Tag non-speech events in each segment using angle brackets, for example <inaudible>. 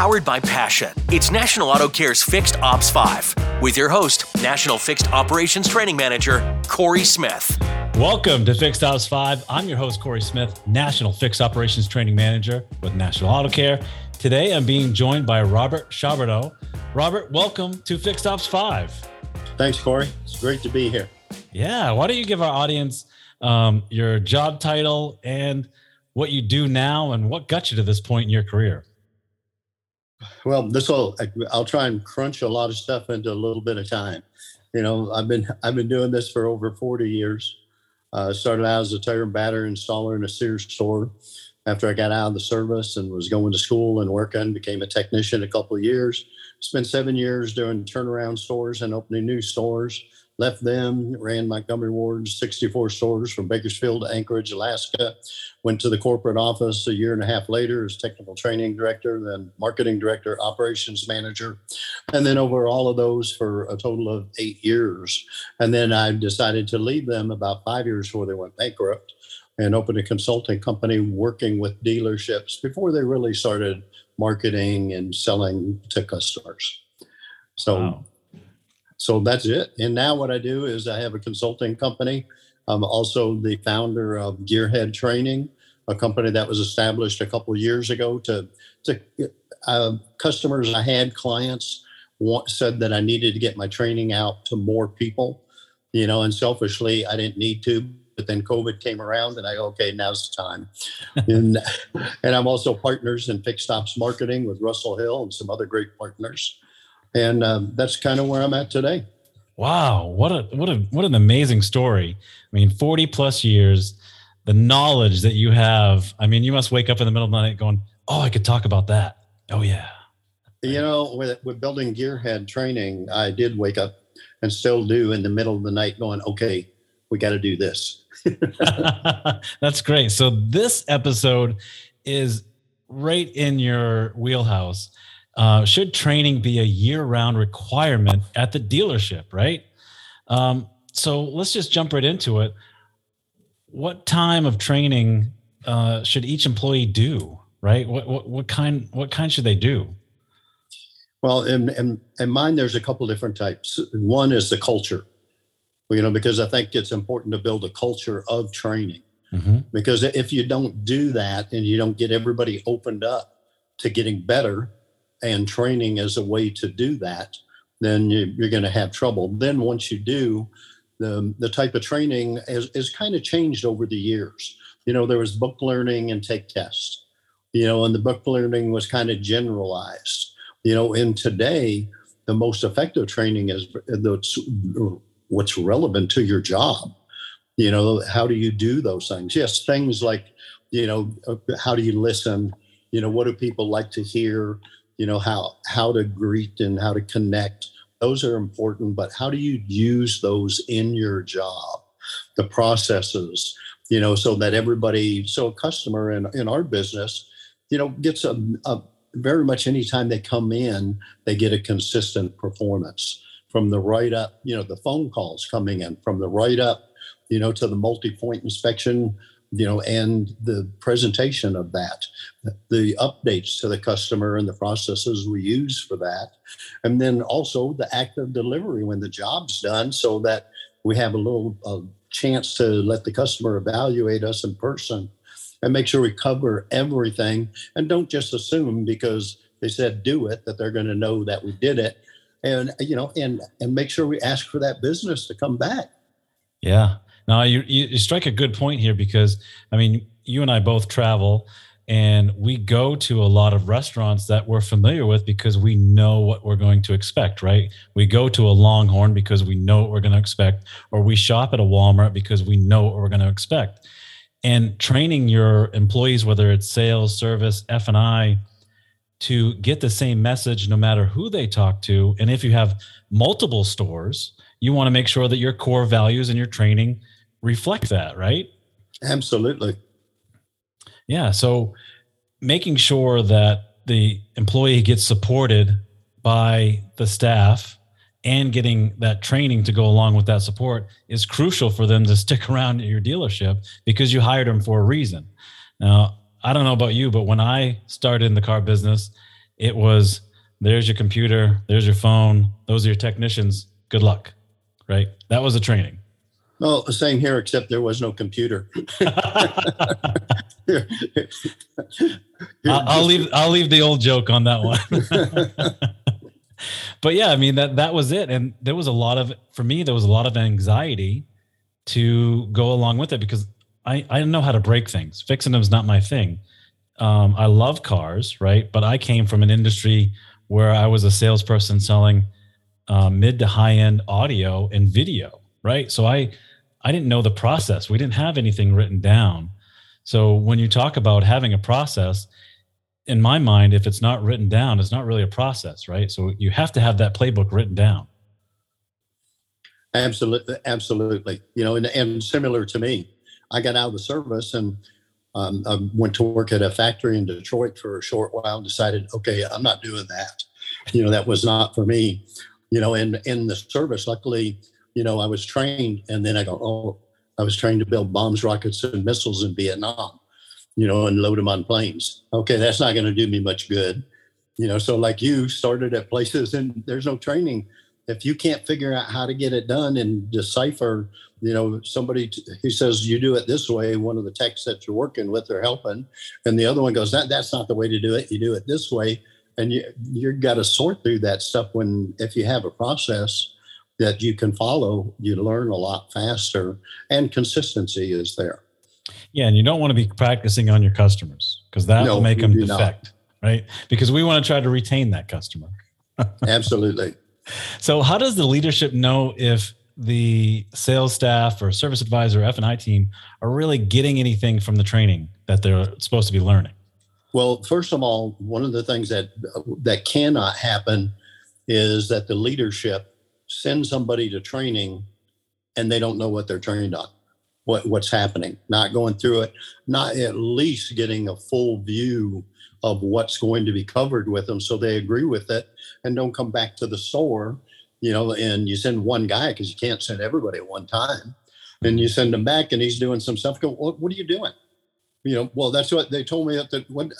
powered by passion. It's National Auto Care's Fixed Ops 5 with your host, National Fixed Operations Training Manager, Corey Smith. Welcome to Fixed Ops 5. I'm your host, Corey Smith, National Fixed Operations Training Manager with National Auto Care. Today, I'm being joined by Robert Charbonneau. Robert, welcome to Fixed Ops 5. Thanks, Corey. It's great to be here. Yeah. Why don't you give our audience um, your job title and what you do now and what got you to this point in your career? Well, this will I'll try and crunch a lot of stuff into a little bit of time. You know, I've been I've been doing this for over 40 years. Uh, started out as a tire and battery installer in a Sears store. After I got out of the service and was going to school and working, became a technician a couple of years. Spent seven years doing turnaround stores and opening new stores left them, ran Montgomery Ward's 64 stores from Bakersfield to Anchorage, Alaska. Went to the corporate office a year and a half later as technical training director, then marketing director, operations manager, and then over all of those for a total of eight years. And then I decided to leave them about five years before they went bankrupt and opened a consulting company working with dealerships before they really started marketing and selling to customers. So wow so that's it. And now what I do is I have a consulting company. I'm also the founder of Gearhead Training, a company that was established a couple of years ago to to uh, customers I had clients want, said that I needed to get my training out to more people, you know, and selfishly I didn't need to, but then COVID came around and I okay now's the time, and <laughs> and I'm also partners in Fixed Ops Marketing with Russell Hill and some other great partners and um, that's kind of where I'm at today. Wow, what a what a what an amazing story! I mean, forty plus years, the knowledge that you have. I mean, you must wake up in the middle of the night going, "Oh, I could talk about that." Oh yeah. You know, with with building gearhead training, I did wake up and still do in the middle of the night, going, "Okay, we got to do this." <laughs> <laughs> That's great. So this episode is right in your wheelhouse uh, should training be a year-round requirement at the dealership? Right. Um, so let's just jump right into it. What time of training uh, should each employee do? Right. What, what what kind what kind should they do? Well, in, in, in mine, there's a couple different types. One is the culture, you know, because I think it's important to build a culture of training. Mm-hmm. Because if you don't do that and you don't get everybody opened up to getting better, and training as a way to do that, then you, are going to have trouble. Then once you do, the, the type of training has, has kind of changed over the years. You know, there was book learning and take tests, you know, and the book learning was kind of generalized. You know, and today, the most effective training is that's what's relevant to your job. You know, how do you do those things? Yes, things like, you know, uh, how do you listen? You know, what do people like to hear? You know how how to greet and how to connect. Those are important but how do you use those in your job? The processes you know so that everybody so a customer in, in our business you know gets a, a very much anytime they come in they get a consistent performance from the write up you know the phone calls coming in from the write up you know to the multi-point inspection you know, and the presentation of that, the updates to the customer and the processes we use for that. And then also the act of delivery when the job's done so that we have a little a chance to let the customer evaluate us in person and make sure we cover everything and don't just assume because they said do it that they're going to know that we did it. And you know and and make sure we ask for that business to come back. Yeah now you, you strike a good point here because I mean you and I both travel and we go to a lot of restaurants that we're familiar with because we know what we're going to expect, right? We go to a Longhorn because we know what we're going to expect, or we shop at a Walmart because we know what we're going to expect. And training your employees, whether it's sales, service, F and I, to get the same message no matter who they talk to, and if you have multiple stores, you want to make sure that your core values and your training reflect that, right? Absolutely. Yeah. So making sure that the employee gets supported by the staff and getting that training to go along with that support is crucial for them to stick <laughs> around at your dealership because you hired them for a reason. Now, I don't know about you, but when I started in the car business, it was there's your computer, there's your phone, those are your technicians. Good luck. Right? That was the training. Well, same here, except there was no computer. <laughs> I'll, I'll leave. I'll leave the old joke on that one. <laughs> but yeah, I mean that that was it, and there was a lot of for me. There was a lot of anxiety to go along with it because I I didn't know how to break things. Fixing them is not my thing. Um, I love cars, right? But I came from an industry where I was a salesperson selling uh, mid to high end audio and video, right? So I I didn't know the process. We didn't have anything written down. So when you talk about having a process, in my mind, if it's not written down, it's not really a process, right? So you have to have that playbook written down. Absolutely, absolutely. You know, and, and similar to me, I got out of the service and um, I went to work at a factory in Detroit for a short while and decided, okay, I'm not doing that. You know, that was not for me. You know, and in the service, luckily, you know, I was trained, and then I go, oh, I was trained to build bombs, rockets, and missiles in Vietnam, you know, and load them on planes. Okay, that's not going to do me much good, you know. So, like you started at places, and there's no training. If you can't figure out how to get it done and decipher, you know, somebody t- he says you do it this way. One of the techs that you're working with or helping, and the other one goes, that that's not the way to do it. You do it this way, and you you've got to sort through that stuff when if you have a process that you can follow, you learn a lot faster, and consistency is there. Yeah, and you don't want to be practicing on your customers because that no, will make them defect, not. right? Because we want to try to retain that customer. <laughs> Absolutely. So, how does the leadership know if the sales staff or service advisor, F and I team, are really getting anything from the training that they're supposed to be learning? Well, first of all, one of the things that that cannot happen is that the leadership send somebody to training and they don't know what they're trained on, what, what's happening, not going through it, not at least getting a full view of what's going to be covered with them so they agree with it and don't come back to the store, you know, and you send one guy because you can't send everybody at one time. And you send him back and he's doing some stuff. Go, what, what are you doing? You know, well, that's what they told me that the, what,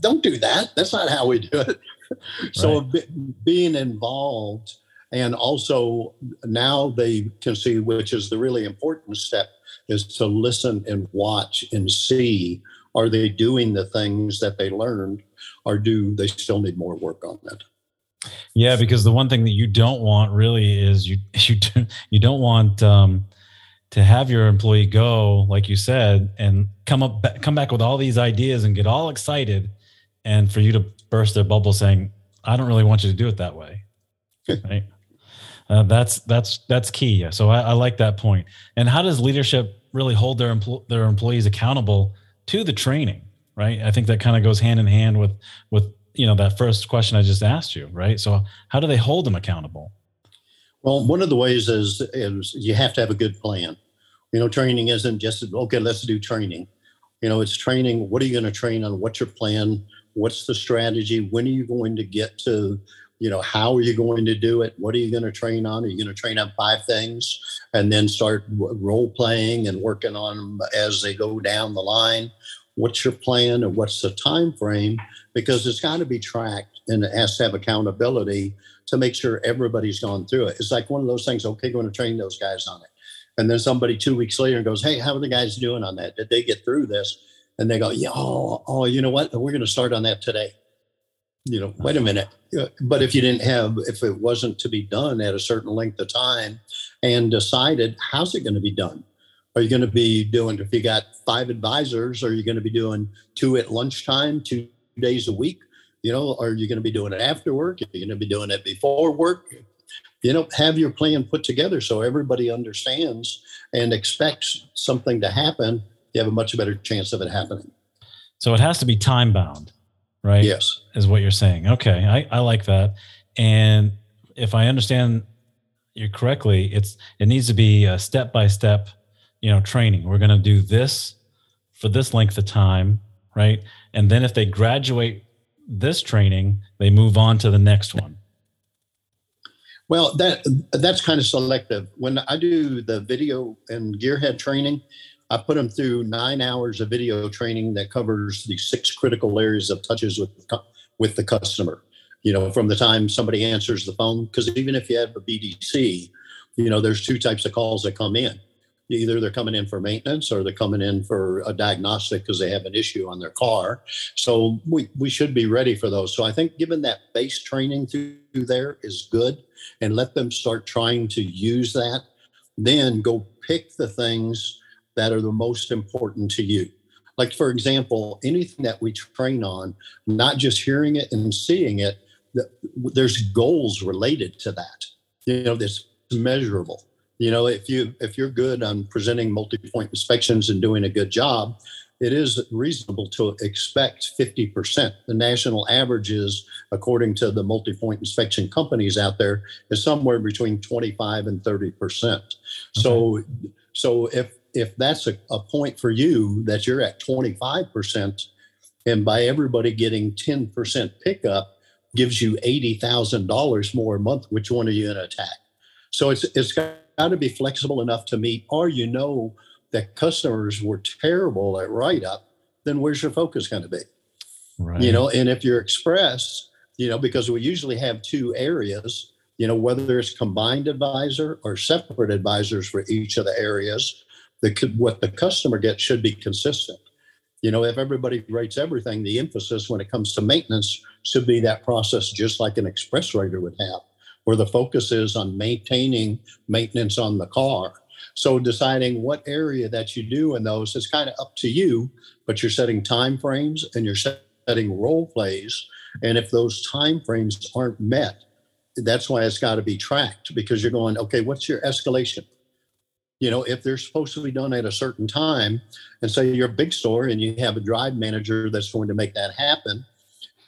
don't do that. That's not how we do it. <laughs> so right. being involved and also now they can see, which is the really important step, is to listen and watch and see are they doing the things that they learned or do they still need more work on that? Yeah, because the one thing that you don't want really is you <laughs> you do, you don't want um, to have your employee go like you said and come up come back with all these ideas and get all excited, and for you to burst their bubble saying, "I don't really want you to do it that way." right? Uh, that's that's that's key. So I, I, like that point. And how does leadership really hold their empl- their employees accountable to the training? Right. I think that kind of goes hand in hand with with you know that first question I just asked you. Right. So how do they hold them accountable? Well, one of the ways is is you have to have a good plan. You know, training isn't just okay. Let's do training. You know, it's training. What are you going to train on? What's your plan? What's the strategy? When are you going to get to you know how are you going to do it? What are you going to train on? Are you going to train on five things and then start role playing and working on them as they go down the line? What's your plan and what's the time frame because it's got to be tracked and it has to have accountability to make sure everybody's gone through it. It's like one of those things okay going to train those guys on it. And then somebody two weeks later goes hey how are the guys doing on that? Did they get through this? And they go yeah oh, oh you know what? We're going to start on that today you know, wait a minute. Uh, but if you didn't have, if it wasn't to be done at a certain length of time and decided, how's it going to be done? Are you going to be doing, if you got five advisors, are you going to be doing two at lunchtime, two days a week? You know, are you going to be doing it after work? Are you going to be doing it before work? You know, have your plan put together so everybody understands and expects something to happen. You have a much better chance of it happening. So it has to be time bound right? Yes. Is what you're saying. Okay. I, I like that. And if I understand you correctly, it's it needs to be a step by step, you know, training. We're gonna do this for this length of time, right? And then if they graduate this training, they move on to the next one. Well, that that's kind of selective. When I do the video and gearhead training, I put them through nine hours of video training that covers the six critical areas of touches with with the customer. You know, from the time somebody answers the phone, because even if you have a BDC, you know, there's two types of calls that come in. Either they're coming in for maintenance or they're coming in for a diagnostic because they have an issue on their car. So we, we should be ready for those. So I think given that base training through there is good and let them start trying to use that. Then go pick the things that are the most important to you. Like, for example, anything that we train on, not just hearing it and seeing it, there's goals related to that. You know, that's measurable. You know, if you if you're good on presenting multi-point inspections and doing a good job, it is reasonable to expect 50%. The national average is, according to the multi-point inspection companies out there, is somewhere between 25 and 30%. Okay. So so if if that's a, a point for you that you're at 25%, and by everybody getting 10% pickup gives you $80,000 more a month, which one are you going to attack? So it's it's got to be flexible enough to meet, or you know that customers were terrible at write up, then where's your focus going to be? Right. You know, and if you're express, you know, because we usually have two areas, you know, whether it's combined advisor or separate advisors for each of the areas, the what the customer gets should be consistent. You know, if everybody rates everything, the emphasis when it comes to maintenance should be that process, just like an express rater would have, where the focus is on maintaining maintenance on the car. So deciding what area that you do in those is kind of up to you, but you're setting time frames and you're setting role plays. And if those time frames aren't met, that's why it's got to be tracked because you're going, okay, what's your escalation? You know, if they're supposed to be done at a certain time, and say you're a big store and you have a drive manager that's going to make that happen,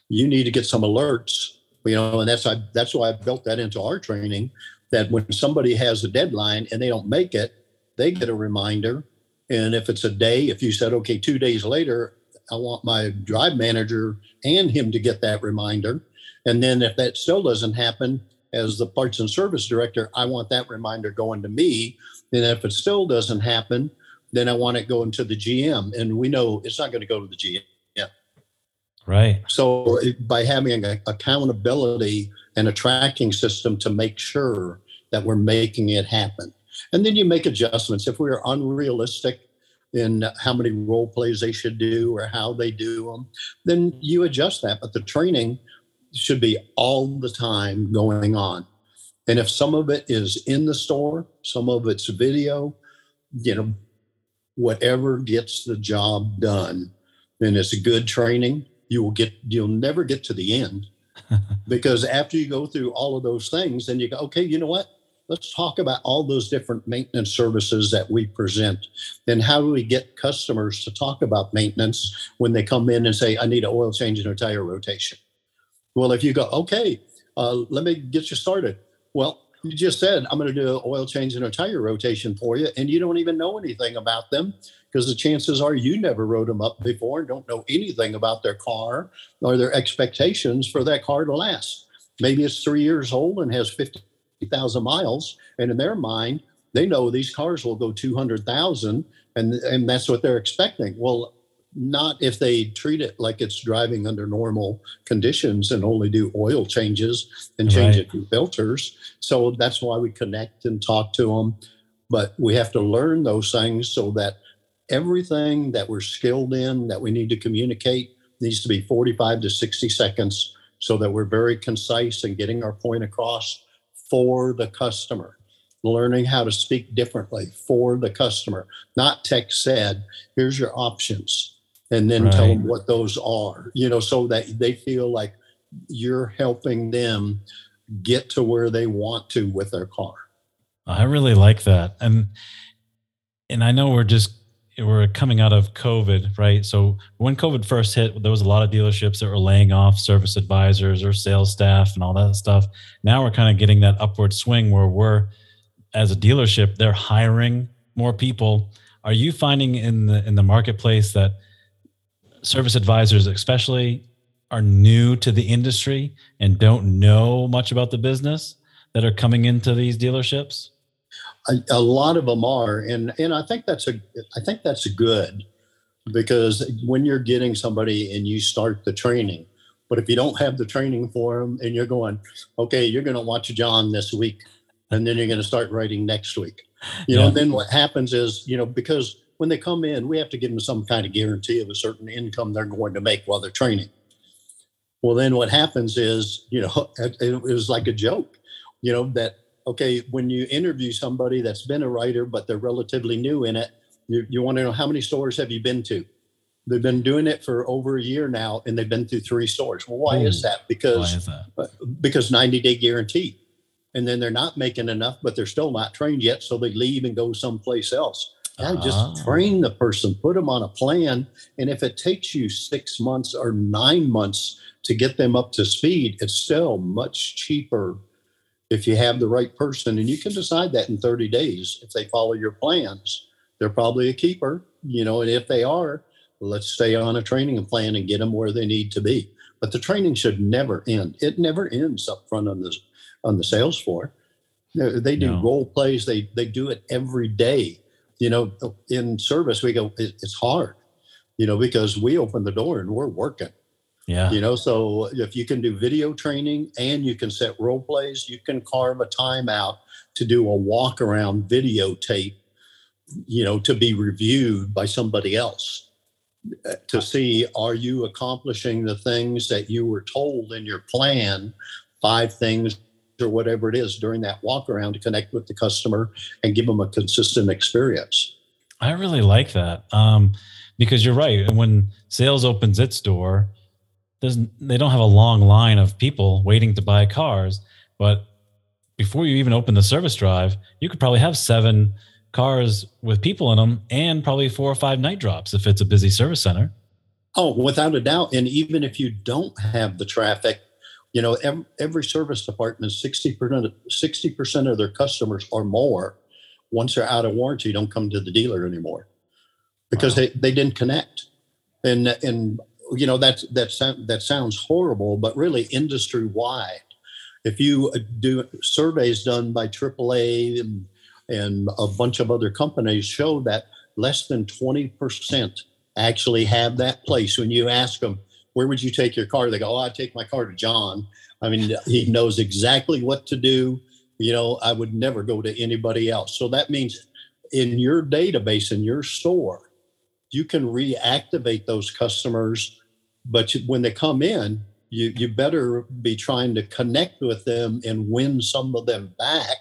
you need to get some alerts, you know, and that's I, that's why I built that into our training. That when somebody has a deadline and they don't make it, they get a reminder. And if it's a day, if you said, okay, two days later, I want my drive manager and him to get that reminder. And then if that still doesn't happen, as the parts and service director, I want that reminder going to me. And if it still doesn't happen, then I want it going to the GM. And we know it's not going to go to the GM. Right. So by having a, accountability and a tracking system to make sure that we're making it happen. And then you make adjustments. If we're unrealistic in how many role plays they should do or how they do them, then you adjust that. But the training should be all the time going on. And if some of it is in the store, some of it's video, you know, whatever gets the job done, and it's a good training, you will get, you'll never get to the end. <laughs> because after you go through all of those things, then you go, okay, you know what? Let's talk about all those different maintenance services that we present. And how do we get customers to talk about maintenance when they come in and say, I need an oil change and a tire rotation? Well, if you go, okay, uh, let me get you started. Well, you just said, I'm going to do an oil change and a tire rotation for you, and you don't even know anything about them because the chances are you never rode them up before and don't know anything about their car or their expectations for that car to last. Maybe it's three years old and has 50,000 miles, and in their mind, they know these cars will go 200,000 and and that's what they're expecting. Well, not if they treat it like it's driving under normal conditions and only do oil changes and change right. it filters. So that's why we connect and talk to them. But we have to learn those things so that everything that we're skilled in that we need to communicate needs to be 45 to 60 seconds so that we're very concise and getting our point across for the customer learning how to speak differently for the customer not tech said here's your options and then right. tell them what those are, you know, so that they feel like you're helping them get to where they want to with their car. I really like that. And and I know we're just we're coming out of COVID, right? So when COVID first hit, there was a lot of dealerships that were laying off service advisors or sales staff and all that stuff. Now we're kind of getting that upward swing where we're as a dealership, they're hiring more people. Are you finding in the in the marketplace that service advisors, especially, are new to the industry and don't know much about the business that are coming into these dealerships? A, a lot of them are, and and I think that's a I think that's good because when you're getting somebody and you start the training, But if you don't have the training for them and you're going, okay, you're going to watch John this week, and then you're going to start writing next week. You yeah. know, then what happens is, you know, because when they come in, we have to give them some kind of guarantee of a certain income they're going to make while they're training. Well, then what happens is, you know, <laughs> it, it was like a joke, you know, that, okay, when you interview somebody that's been a writer, but they're relatively new in it, you, you want to know how many stores have you been to? They've been doing it for over a year now, and they've been through three stores. Well, why Ooh, is that? Because is that? Uh, because 90 day guarantee, and then they're not making enough, but they're still not trained yet, so they leave and go someplace else. Yeah, uh-huh. just train the person, put them on a plan, and if it takes you six months or nine months to get them up to speed, it's still much cheaper if you have the right person, and you can decide that in 30 days if they follow your plans. They're probably a keeper, you know, and if they are, let's stay on a training plan and get them where they need to be. But the training should never end. It never ends up front on the on the sales floor. They do no. role plays. They they do it every day. You know, in service we go. it's hard. You know, because we open the door and we're working. Yeah. You know, so if you can do video training and you can set role plays, you can carve a time out to do a walk around videotape. You know, to be reviewed by somebody else eh, to uh, see are you accomplishing the things that you were told in your plan, five things or whatever it is during that walk around to connect with the customer and give them a consistent experience. I really like that um, because you're right. When sales opens its door, they don't have a long line of people waiting to buy cars, but before you even open the service drive, you could probably have seven cars with people in them and probably four or five night drops if it's a busy service center. Oh, without a doubt. And even if you don't have the traffic, you know, every, service department, 60%, 60% of their customers or more, once they're out of warranty, don't come to the dealer anymore because wow. they, they didn't connect. And, and, you know, that's, that's, that sounds horrible, but really industry wide, if you uh, do surveys done by AAA and and a bunch of other companies show that less than 20% actually have that place. When you ask them, where would you take your car? They go, oh, I take my car to John. I mean, he knows exactly what to do. You know, I would never go to anybody else. So that means in your database, in your store, you can reactivate those customers. But when they come in, you, you better be trying to connect with them and win some of them back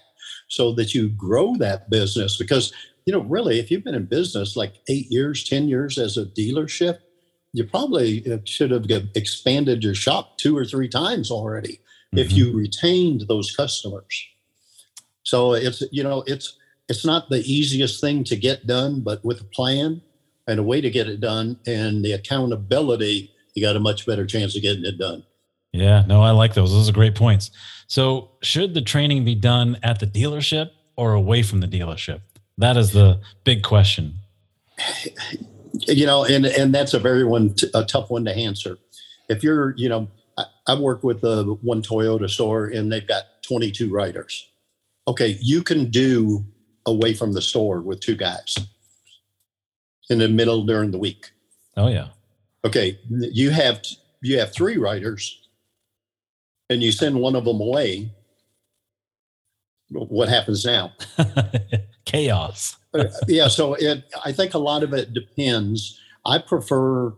so that you grow that business. Because, you know, really, if you've been in business like eight years, 10 years as a dealership, you probably should have expanded your shop two or three times already mm-hmm. if you retained those customers. So it's, you know, it's, it's not the easiest thing to get done, but with a plan and a way to get it done and the accountability, you got a much better chance of getting it done. Yeah, no, I like those. Those are great points. So, should the training be done at the dealership or away from the dealership? That is the big question. <sighs> <laughs> You know, and and that's a very one a tough one to answer. If you're, you know, I, I work with the one Toyota store and they've got 22 riders. Okay, you can do away from the store with two guys in the middle during the week. Oh yeah. Okay, you have you have three riders, and you send one of them away, what happens now? <laughs> Chaos. uh, yeah. So it, I think a lot of it depends. I prefer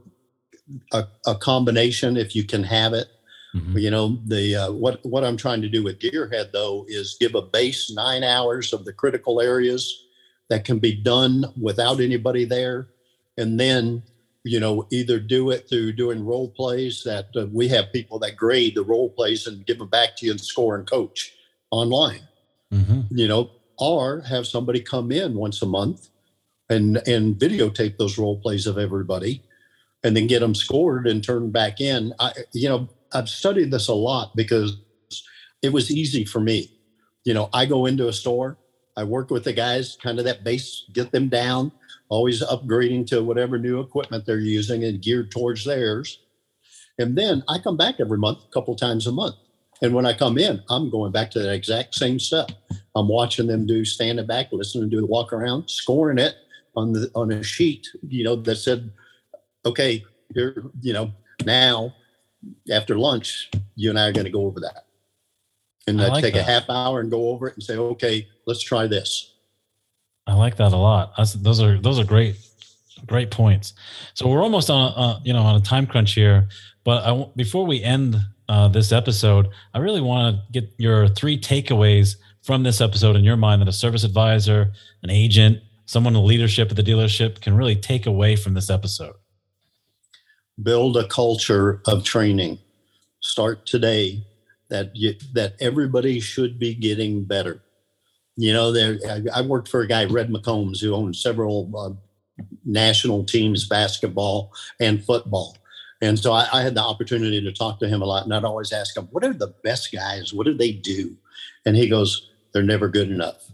a, a combination if you can have it. Mm-hmm. You know, the uh, what what I'm trying to do with Gearhead though is give a base nine hours of the critical areas that can be done without anybody there, and then you know, either do it through doing role plays that uh, we have people that grade the role plays and give them back to you and score and coach online, mm-hmm. you know, or have somebody come in once a month and and videotape those role plays of everybody and then get them scored and turned back in. I, you know, I've studied this a lot because it was easy for me. You know, I go into a store, I work with the guys, kind of that base, get them down always upgrading to whatever new equipment they're using and geared towards theirs. And then I come back every month, a couple times a month. And when I come in, I'm going back to that exact same stuff. I'm watching them do standing back, listening to the walk around, scoring it on the on a sheet, you know, that said, okay, here, you know, now after lunch, you and I are going to go over that. And I like take that. a half hour and go over it and say, okay, let's try this. I like that a lot. That's, those are those are great, great points. So we're almost on a, uh, you know on a time crunch here, but I, before we end uh, this episode, I really want to get your three takeaways from this episode in your mind that a service advisor, an agent, someone in the leadership at the dealership can really take away from this episode. Build a culture of training. Start today that you, that everybody should be getting better. You know, there I, I worked for a guy, Red McCombs, who owned several uh, national teams, basketball and football. And so I, I, had the opportunity to talk to him a lot, and I'd always ask him, "What are the best guys? What do they do?" And he goes, "They're never good enough."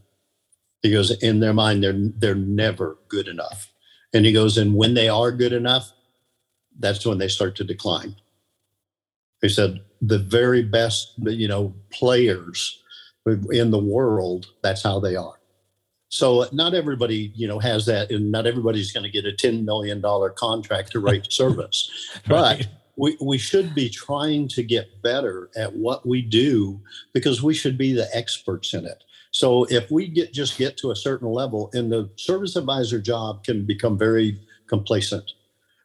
He goes, "In their mind, they're they're never good enough." And he goes, "And when they are good enough, that's when they start to decline." He said, "The very best, you know, players in the world, that's how they are." So not everybody, you know, has that, and not everybody's going to get a ten million dollar contract to write <laughs> service, right. but we, we should be trying to get better at what we do because we should be the experts in it. So if we get just get to a certain level, and the service advisor job can become very complacent.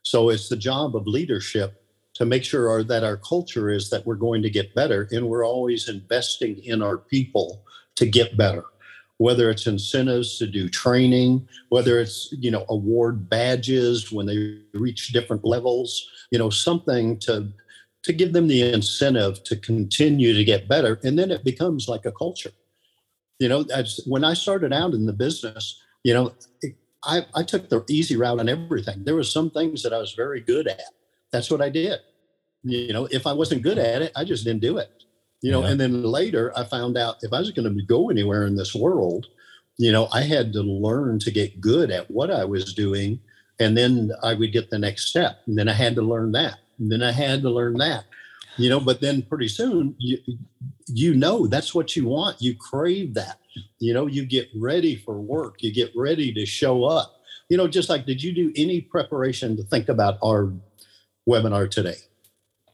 So it's the job of leadership to make sure our, that our culture is that we're going to get better, and we're always investing in our people to get better whether it's incentives to do training, whether it's, you know, award badges when they reach different levels, you know, something to to give them the incentive to continue to get better. And then it becomes like a culture. You know, when I started out in the business, you know, I, I took the easy route on everything. There were some things that I was very good at. That's what I did. You know, if I wasn't good at it, I just didn't do it you know yeah. and then later i found out if i was going to go anywhere in this world you know i had to learn to get good at what i was doing and then i would get the next step and then i had to learn that and then i had to learn that. You know but then pretty soon you you know that's what you want. You crave that. You know you get ready for work. You get ready to show up. You know just like did you do any preparation to think about our webinar today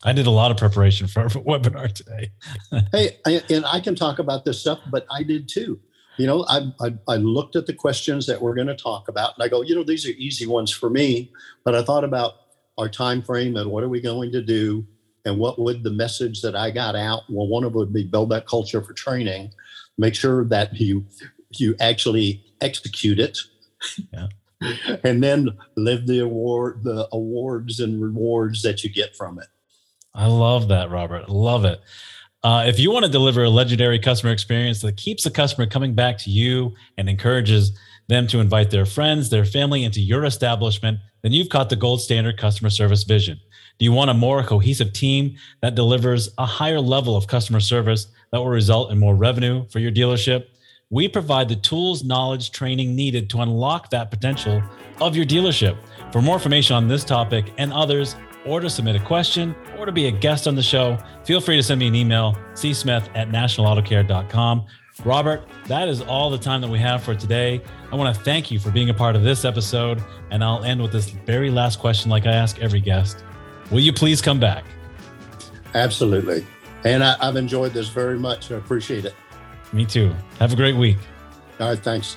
I did a lot of preparation for our <laughs> webinar today. hey, I, and I can talk about this stuff, but I did too. You know, I, I, I looked at the questions that we're going to talk about, and I go, you know, these are easy ones for me. But I thought about our time frame and what are we going to do, and what would the message that I got out? Well, one of them would be build that culture for training. Make sure that you you actually execute it. Yeah. <laughs> and then live the award the awards and rewards that you get from it I love that, Robert. Love it. Uh, if you want to deliver a legendary customer experience that keeps the customer coming back to you and encourages them to invite their friends, their family into your establishment, then you've caught the gold standard customer service vision. Do you want a more cohesive team that delivers a higher level of customer service that will result in more revenue for your dealership? We provide the tools, knowledge, training needed to unlock that potential of your dealership. For more information on this topic and others, or to submit a question or to be a guest on the show, feel free to send me an email, csmith at nationalautocare.com. Robert, that is all the time that we have for today. I want to thank you for being a part of this episode. And I'll end with this very last question, like I ask every guest Will you please come back? Absolutely. And I, have enjoyed this very much. I appreciate it. Me too. Have a great week. All right. Thanks.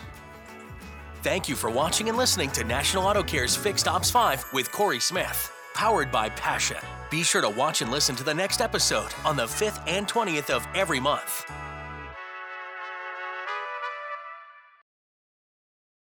Thank you for watching and listening to National Auto Care's Fixed Ops 5 with Corey Smith powered by Passion. Be sure to watch and listen to the next episode on the 5th and 20th of every month.